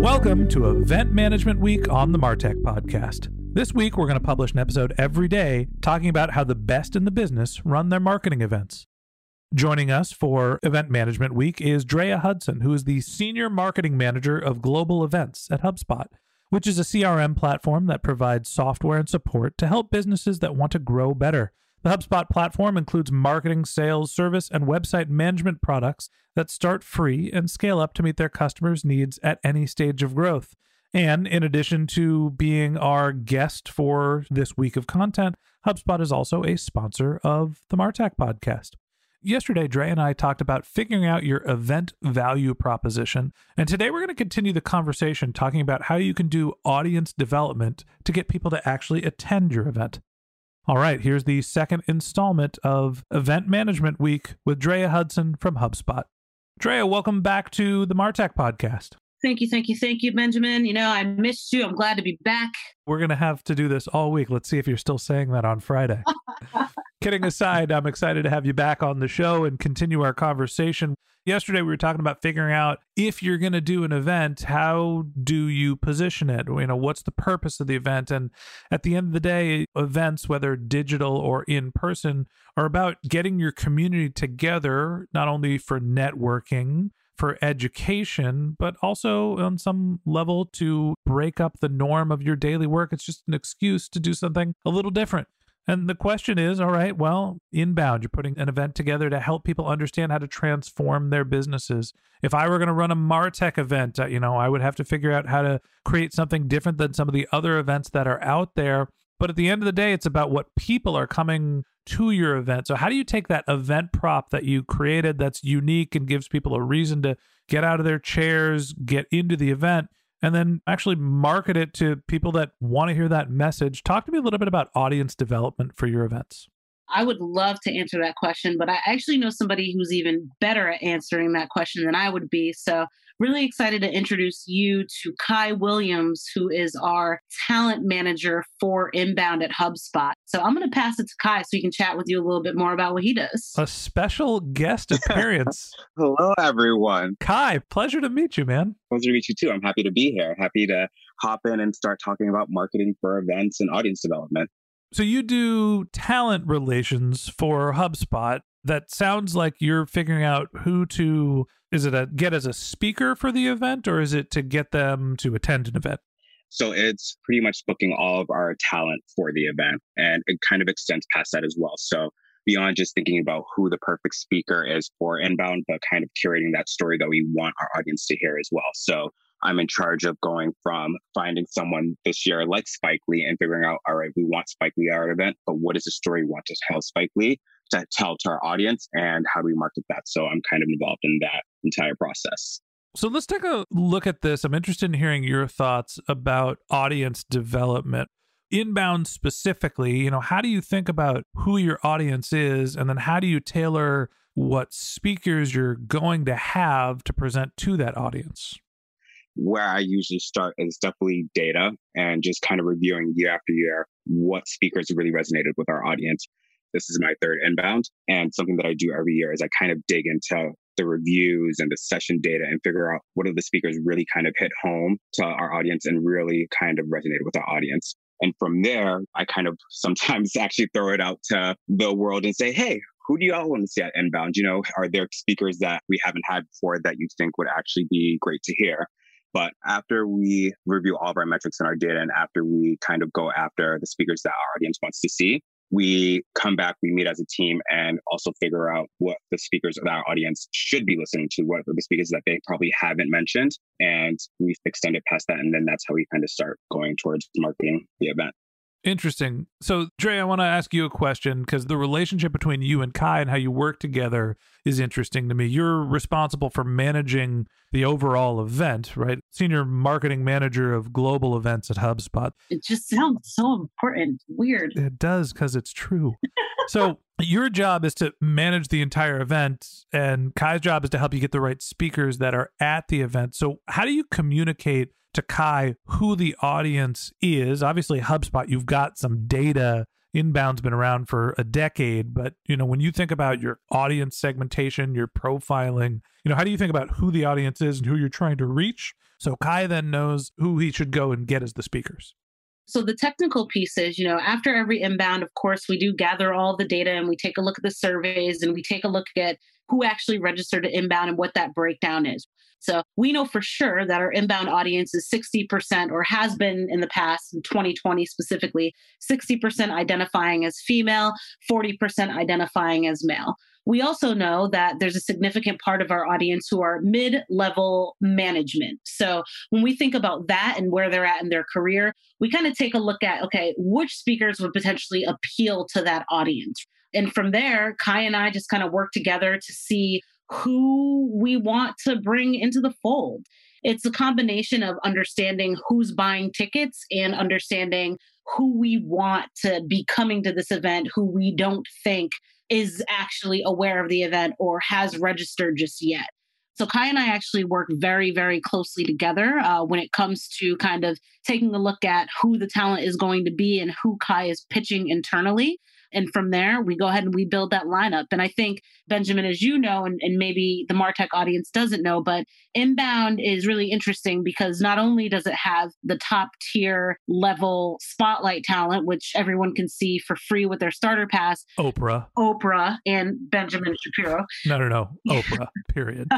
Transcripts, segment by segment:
Welcome to Event Management Week on the Martech Podcast. This week, we're going to publish an episode every day talking about how the best in the business run their marketing events. Joining us for Event Management Week is Drea Hudson, who is the Senior Marketing Manager of Global Events at HubSpot, which is a CRM platform that provides software and support to help businesses that want to grow better. The HubSpot platform includes marketing, sales, service, and website management products that start free and scale up to meet their customers' needs at any stage of growth. And in addition to being our guest for this week of content, HubSpot is also a sponsor of the Martech podcast. Yesterday, Dre and I talked about figuring out your event value proposition. And today we're going to continue the conversation talking about how you can do audience development to get people to actually attend your event. All right, here's the second installment of Event Management Week with Drea Hudson from HubSpot. Drea, welcome back to the Martech podcast. Thank you, thank you, thank you, Benjamin. You know, I missed you. I'm glad to be back. We're going to have to do this all week. Let's see if you're still saying that on Friday. Kidding aside, I'm excited to have you back on the show and continue our conversation. Yesterday, we were talking about figuring out if you're going to do an event, how do you position it? You know, what's the purpose of the event? And at the end of the day, events, whether digital or in person, are about getting your community together, not only for networking, for education, but also on some level to break up the norm of your daily work. It's just an excuse to do something a little different. And the question is all right, well, inbound, you're putting an event together to help people understand how to transform their businesses. If I were going to run a Martech event, uh, you know, I would have to figure out how to create something different than some of the other events that are out there. But at the end of the day, it's about what people are coming to your event. So, how do you take that event prop that you created that's unique and gives people a reason to get out of their chairs, get into the event, and then actually market it to people that want to hear that message? Talk to me a little bit about audience development for your events. I would love to answer that question, but I actually know somebody who's even better at answering that question than I would be. So really excited to introduce you to Kai Williams, who is our talent manager for Inbound at HubSpot. So I'm going to pass it to Kai so he can chat with you a little bit more about what he does. A special guest appearance. Hello, everyone. Kai, pleasure to meet you, man. Pleasure to meet you too. I'm happy to be here. Happy to hop in and start talking about marketing for events and audience development. So you do talent relations for HubSpot. That sounds like you're figuring out who to is it a get as a speaker for the event or is it to get them to attend an event? So it's pretty much booking all of our talent for the event and it kind of extends past that as well. So beyond just thinking about who the perfect speaker is for inbound, but kind of curating that story that we want our audience to hear as well. So I'm in charge of going from finding someone this year like Spike Lee and figuring out, all right, we want Spike Lee at our event, but what is the story we want to tell Spike Lee to tell to our audience and how do we market that? So I'm kind of involved in that entire process. So let's take a look at this. I'm interested in hearing your thoughts about audience development. Inbound specifically, you know, how do you think about who your audience is and then how do you tailor what speakers you're going to have to present to that audience? Where I usually start is definitely data and just kind of reviewing year after year what speakers really resonated with our audience. This is my third inbound. And something that I do every year is I kind of dig into the reviews and the session data and figure out what are the speakers really kind of hit home to our audience and really kind of resonated with our audience. And from there, I kind of sometimes actually throw it out to the world and say, hey, who do y'all want to see at Inbound? You know, are there speakers that we haven't had before that you think would actually be great to hear? But after we review all of our metrics and our data, and after we kind of go after the speakers that our audience wants to see, we come back, we meet as a team and also figure out what the speakers of our audience should be listening to, what are the speakers that they probably haven't mentioned. And we extend it past that. And then that's how we kind of start going towards marketing the event. Interesting. So, Dre, I want to ask you a question because the relationship between you and Kai and how you work together is interesting to me. You're responsible for managing the overall event, right? Senior marketing manager of global events at HubSpot. It just sounds so important. Weird. It does because it's true. so, your job is to manage the entire event, and Kai's job is to help you get the right speakers that are at the event. So, how do you communicate? To Kai who the audience is. Obviously, HubSpot, you've got some data. Inbound's been around for a decade, but you know, when you think about your audience segmentation, your profiling, you know, how do you think about who the audience is and who you're trying to reach? So Kai then knows who he should go and get as the speakers. So the technical pieces, you know, after every inbound, of course, we do gather all the data and we take a look at the surveys and we take a look at who actually registered to inbound and what that breakdown is. So we know for sure that our inbound audience is 60% or has been in the past, in 2020 specifically, 60% identifying as female, 40% identifying as male. We also know that there's a significant part of our audience who are mid level management. So when we think about that and where they're at in their career, we kind of take a look at okay, which speakers would potentially appeal to that audience. And from there, Kai and I just kind of work together to see who we want to bring into the fold. It's a combination of understanding who's buying tickets and understanding who we want to be coming to this event, who we don't think is actually aware of the event or has registered just yet. So Kai and I actually work very, very closely together uh, when it comes to kind of taking a look at who the talent is going to be and who Kai is pitching internally. And from there, we go ahead and we build that lineup. And I think, Benjamin, as you know, and, and maybe the Martech audience doesn't know, but Inbound is really interesting because not only does it have the top tier level spotlight talent, which everyone can see for free with their starter pass Oprah, Oprah, and Benjamin Shapiro. No, no, no. Oprah, period.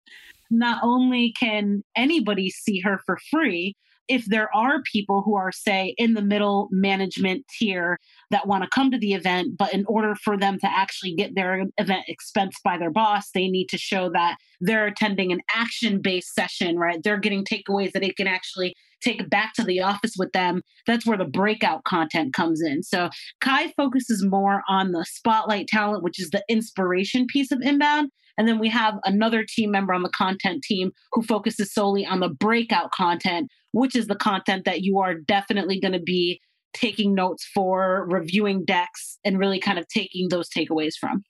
not only can anybody see her for free, if there are people who are, say, in the middle management tier that want to come to the event, but in order for them to actually get their event expensed by their boss, they need to show that they're attending an action based session, right? They're getting takeaways that they can actually take back to the office with them. That's where the breakout content comes in. So Kai focuses more on the spotlight talent, which is the inspiration piece of inbound. And then we have another team member on the content team who focuses solely on the breakout content, which is the content that you are definitely going to be taking notes for, reviewing decks, and really kind of taking those takeaways from.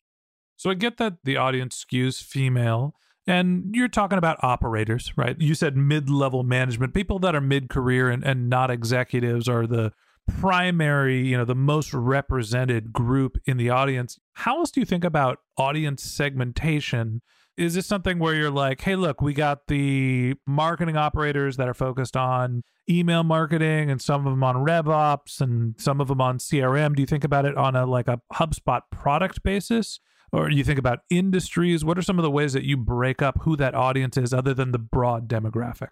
So I get that the audience skews female. And you're talking about operators, right? You said mid level management, people that are mid career and, and not executives are the primary, you know, the most represented group in the audience. How else do you think about audience segmentation? Is this something where you're like, hey, look, we got the marketing operators that are focused on email marketing and some of them on RevOps and some of them on CRM? Do you think about it on a like a HubSpot product basis? Or do you think about industries? What are some of the ways that you break up who that audience is other than the broad demographic?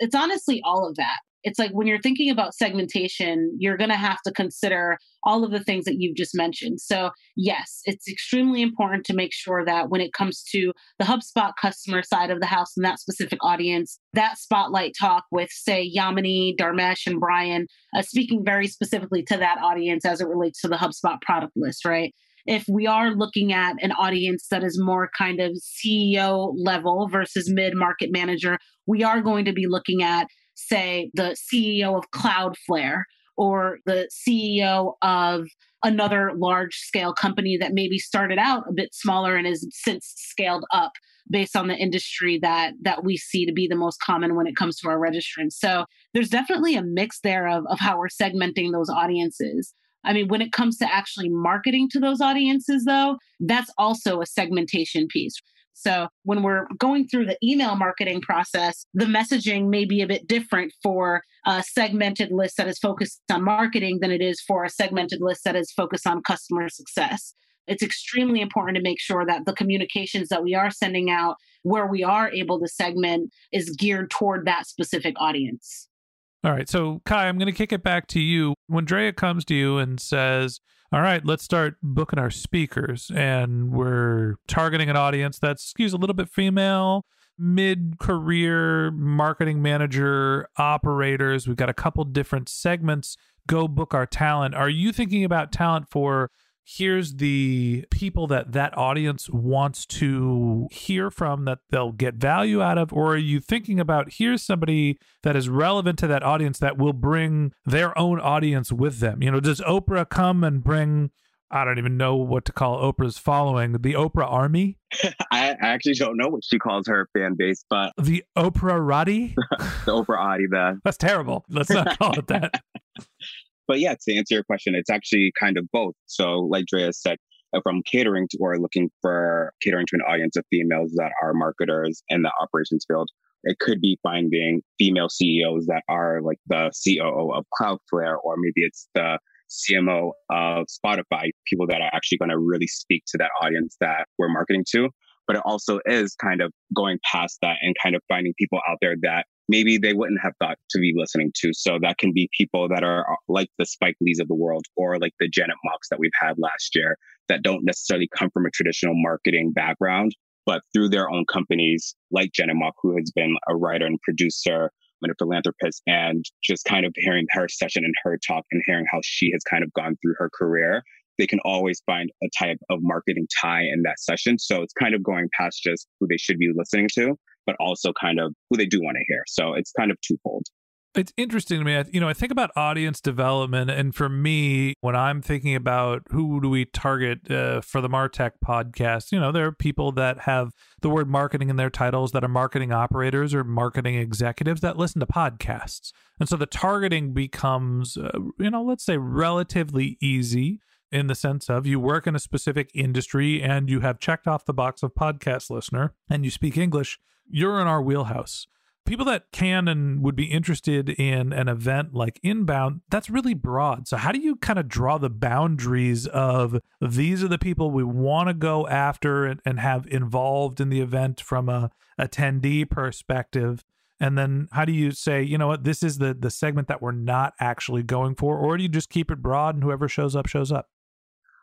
It's honestly all of that it's like when you're thinking about segmentation, you're going to have to consider all of the things that you've just mentioned. So, yes, it's extremely important to make sure that when it comes to the HubSpot customer side of the house and that specific audience, that spotlight talk with, say, Yamini, Dharmesh, and Brian, uh, speaking very specifically to that audience as it relates to the HubSpot product list, right? if we are looking at an audience that is more kind of CEO level versus mid market manager, we are going to be looking at say, the CEO of Cloudflare or the CEO of another large scale company that maybe started out a bit smaller and has since scaled up based on the industry that that we see to be the most common when it comes to our registrants. So there's definitely a mix there of, of how we're segmenting those audiences. I mean, when it comes to actually marketing to those audiences, though, that's also a segmentation piece. So when we're going through the email marketing process, the messaging may be a bit different for a segmented list that is focused on marketing than it is for a segmented list that is focused on customer success. It's extremely important to make sure that the communications that we are sending out, where we are able to segment, is geared toward that specific audience. All right. So, Kai, I'm going to kick it back to you. When Drea comes to you and says, all right, let's start booking our speakers. And we're targeting an audience that skews a little bit female, mid career marketing manager, operators. We've got a couple different segments. Go book our talent. Are you thinking about talent for here's the people that that audience wants to hear from that they'll get value out of or are you thinking about here's somebody that is relevant to that audience that will bring their own audience with them you know does oprah come and bring I don't even know what to call Oprah's following. The Oprah Army? I actually don't know what she calls her fan base, but the Oprah Roddy? the Oprah Roddy, the That's terrible. Let's not call it that. But yeah, to answer your question, it's actually kind of both. So, like Drea said, uh, from catering to or looking for catering to an audience of females that are marketers in the operations field. It could be finding female CEOs that are like the COO of Cloudflare, or maybe it's the CMO of Spotify, people that are actually going to really speak to that audience that we're marketing to. But it also is kind of going past that and kind of finding people out there that maybe they wouldn't have thought to be listening to. So that can be people that are uh, like the Spike Lees of the world or like the Janet Mocks that we've had last year that don't necessarily come from a traditional marketing background, but through their own companies, like Janet Mock, who has been a writer and producer and a philanthropist, and just kind of hearing her session and her talk and hearing how she has kind of gone through her career. They can always find a type of marketing tie in that session. So it's kind of going past just who they should be listening to, but also kind of who they do want to hear. So it's kind of twofold. It's interesting to me. You know, I think about audience development, and for me, when I'm thinking about who do we target uh, for the Martech podcast, you know, there are people that have the word marketing in their titles that are marketing operators or marketing executives that listen to podcasts, and so the targeting becomes, uh, you know, let's say relatively easy in the sense of you work in a specific industry and you have checked off the box of podcast listener and you speak English you're in our wheelhouse. People that can and would be interested in an event like Inbound, that's really broad. So, how do you kind of draw the boundaries of these are the people we want to go after and, and have involved in the event from a attendee perspective? And then how do you say, you know what, this is the the segment that we're not actually going for, or do you just keep it broad and whoever shows up shows up?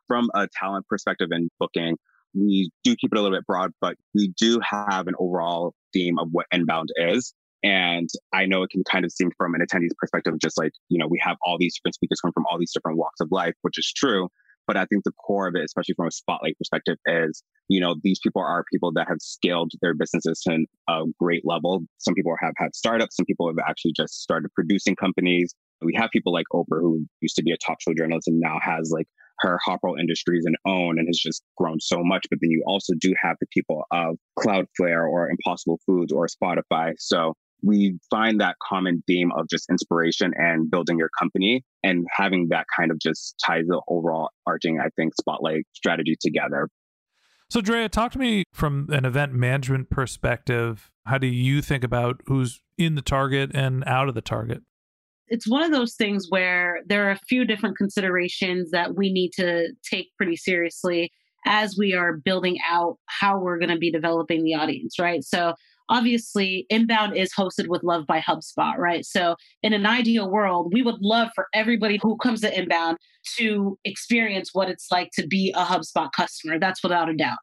From a talent perspective and booking, we do keep it a little bit broad, but we do have an overall theme of what Inbound is. And I know it can kind of seem from an attendee's perspective, just like, you know, we have all these different speakers come from all these different walks of life, which is true. But I think the core of it, especially from a spotlight perspective, is, you know, these people are people that have scaled their businesses to a great level. Some people have had startups. Some people have actually just started producing companies. We have people like Oprah, who used to be a talk show journalist and now has like her Harpo Industries and OWN and has just grown so much. But then you also do have the people of Cloudflare or Impossible Foods or Spotify. So we find that common theme of just inspiration and building your company and having that kind of just ties the overall arching, I think, spotlight strategy together. So, Drea, talk to me from an event management perspective. How do you think about who's in the target and out of the target? It's one of those things where there are a few different considerations that we need to take pretty seriously as we are building out how we're going to be developing the audience, right? So, obviously, Inbound is hosted with Love by HubSpot, right? So, in an ideal world, we would love for everybody who comes to Inbound to experience what it's like to be a HubSpot customer. That's without a doubt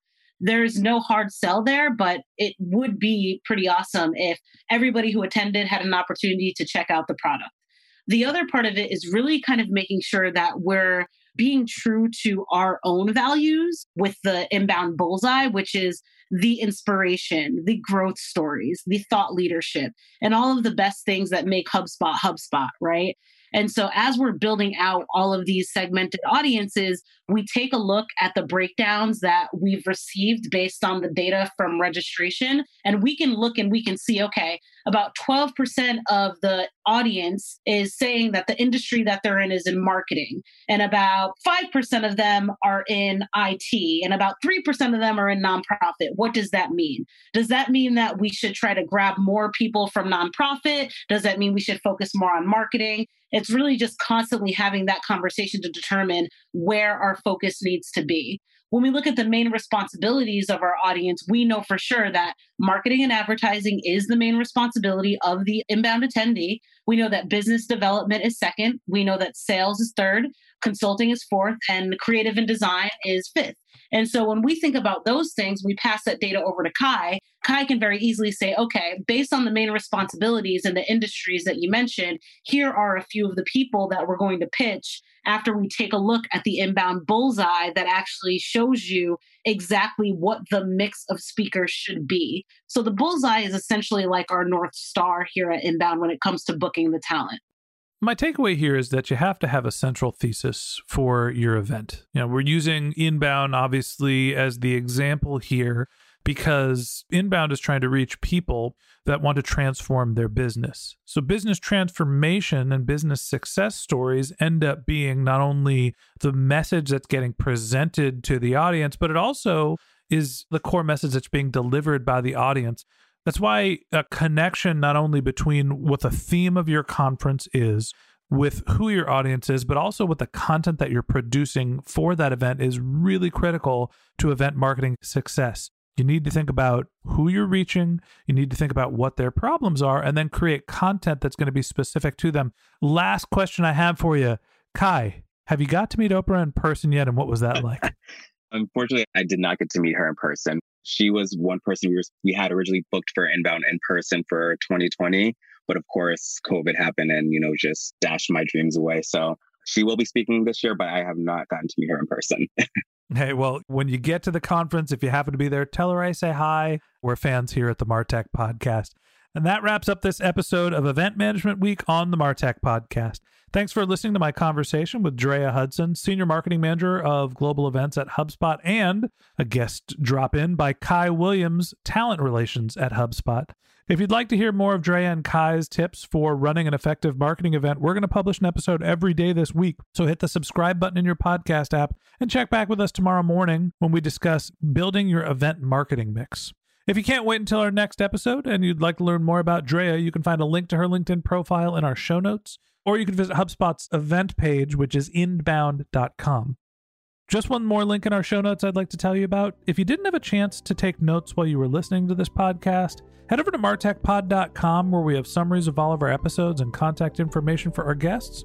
there's no hard sell there, but it would be pretty awesome if everybody who attended had an opportunity to check out the product. The other part of it is really kind of making sure that we're being true to our own values with the inbound bullseye, which is the inspiration, the growth stories, the thought leadership, and all of the best things that make HubSpot HubSpot, right? And so, as we're building out all of these segmented audiences, we take a look at the breakdowns that we've received based on the data from registration. And we can look and we can see okay, about 12% of the audience is saying that the industry that they're in is in marketing, and about 5% of them are in IT, and about 3% of them are in nonprofit. What does that mean? Does that mean that we should try to grab more people from nonprofit? Does that mean we should focus more on marketing? It's really just constantly having that conversation to determine where our focus needs to be. When we look at the main responsibilities of our audience, we know for sure that marketing and advertising is the main responsibility of the inbound attendee. We know that business development is second. We know that sales is third, consulting is fourth, and creative and design is fifth. And so when we think about those things, we pass that data over to Kai. Kai can very easily say, okay, based on the main responsibilities and the industries that you mentioned, here are a few of the people that we're going to pitch after we take a look at the inbound bullseye that actually shows you exactly what the mix of speakers should be. So the bullseye is essentially like our North Star here at Inbound when it comes to booking the talent. My takeaway here is that you have to have a central thesis for your event. You know, we're using inbound obviously as the example here because inbound is trying to reach people that want to transform their business. So, business transformation and business success stories end up being not only the message that's getting presented to the audience, but it also is the core message that's being delivered by the audience. That's why a connection not only between what the theme of your conference is, with who your audience is, but also with the content that you're producing for that event is really critical to event marketing success. You need to think about who you're reaching. You need to think about what their problems are and then create content that's going to be specific to them. Last question I have for you Kai, have you got to meet Oprah in person yet? And what was that like? Unfortunately, I did not get to meet her in person. She was one person we, were, we had originally booked for inbound in person for 2020. But of course, COVID happened and, you know, just dashed my dreams away. So she will be speaking this year, but I have not gotten to meet her in person. hey, well, when you get to the conference, if you happen to be there, tell her I say hi. We're fans here at the Martech podcast. And that wraps up this episode of Event Management Week on the Martech podcast. Thanks for listening to my conversation with Drea Hudson, Senior Marketing Manager of Global Events at HubSpot, and a guest drop in by Kai Williams, Talent Relations at HubSpot. If you'd like to hear more of Drea and Kai's tips for running an effective marketing event, we're going to publish an episode every day this week. So hit the subscribe button in your podcast app and check back with us tomorrow morning when we discuss building your event marketing mix. If you can't wait until our next episode and you'd like to learn more about Drea, you can find a link to her LinkedIn profile in our show notes or you can visit HubSpot's event page, which is inbound.com. Just one more link in our show notes I'd like to tell you about. If you didn't have a chance to take notes while you were listening to this podcast, head over to martechpod.com where we have summaries of all of our episodes and contact information for our guests.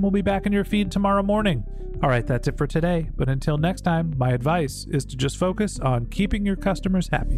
and we'll be back in your feed tomorrow morning. All right, that's it for today. But until next time, my advice is to just focus on keeping your customers happy.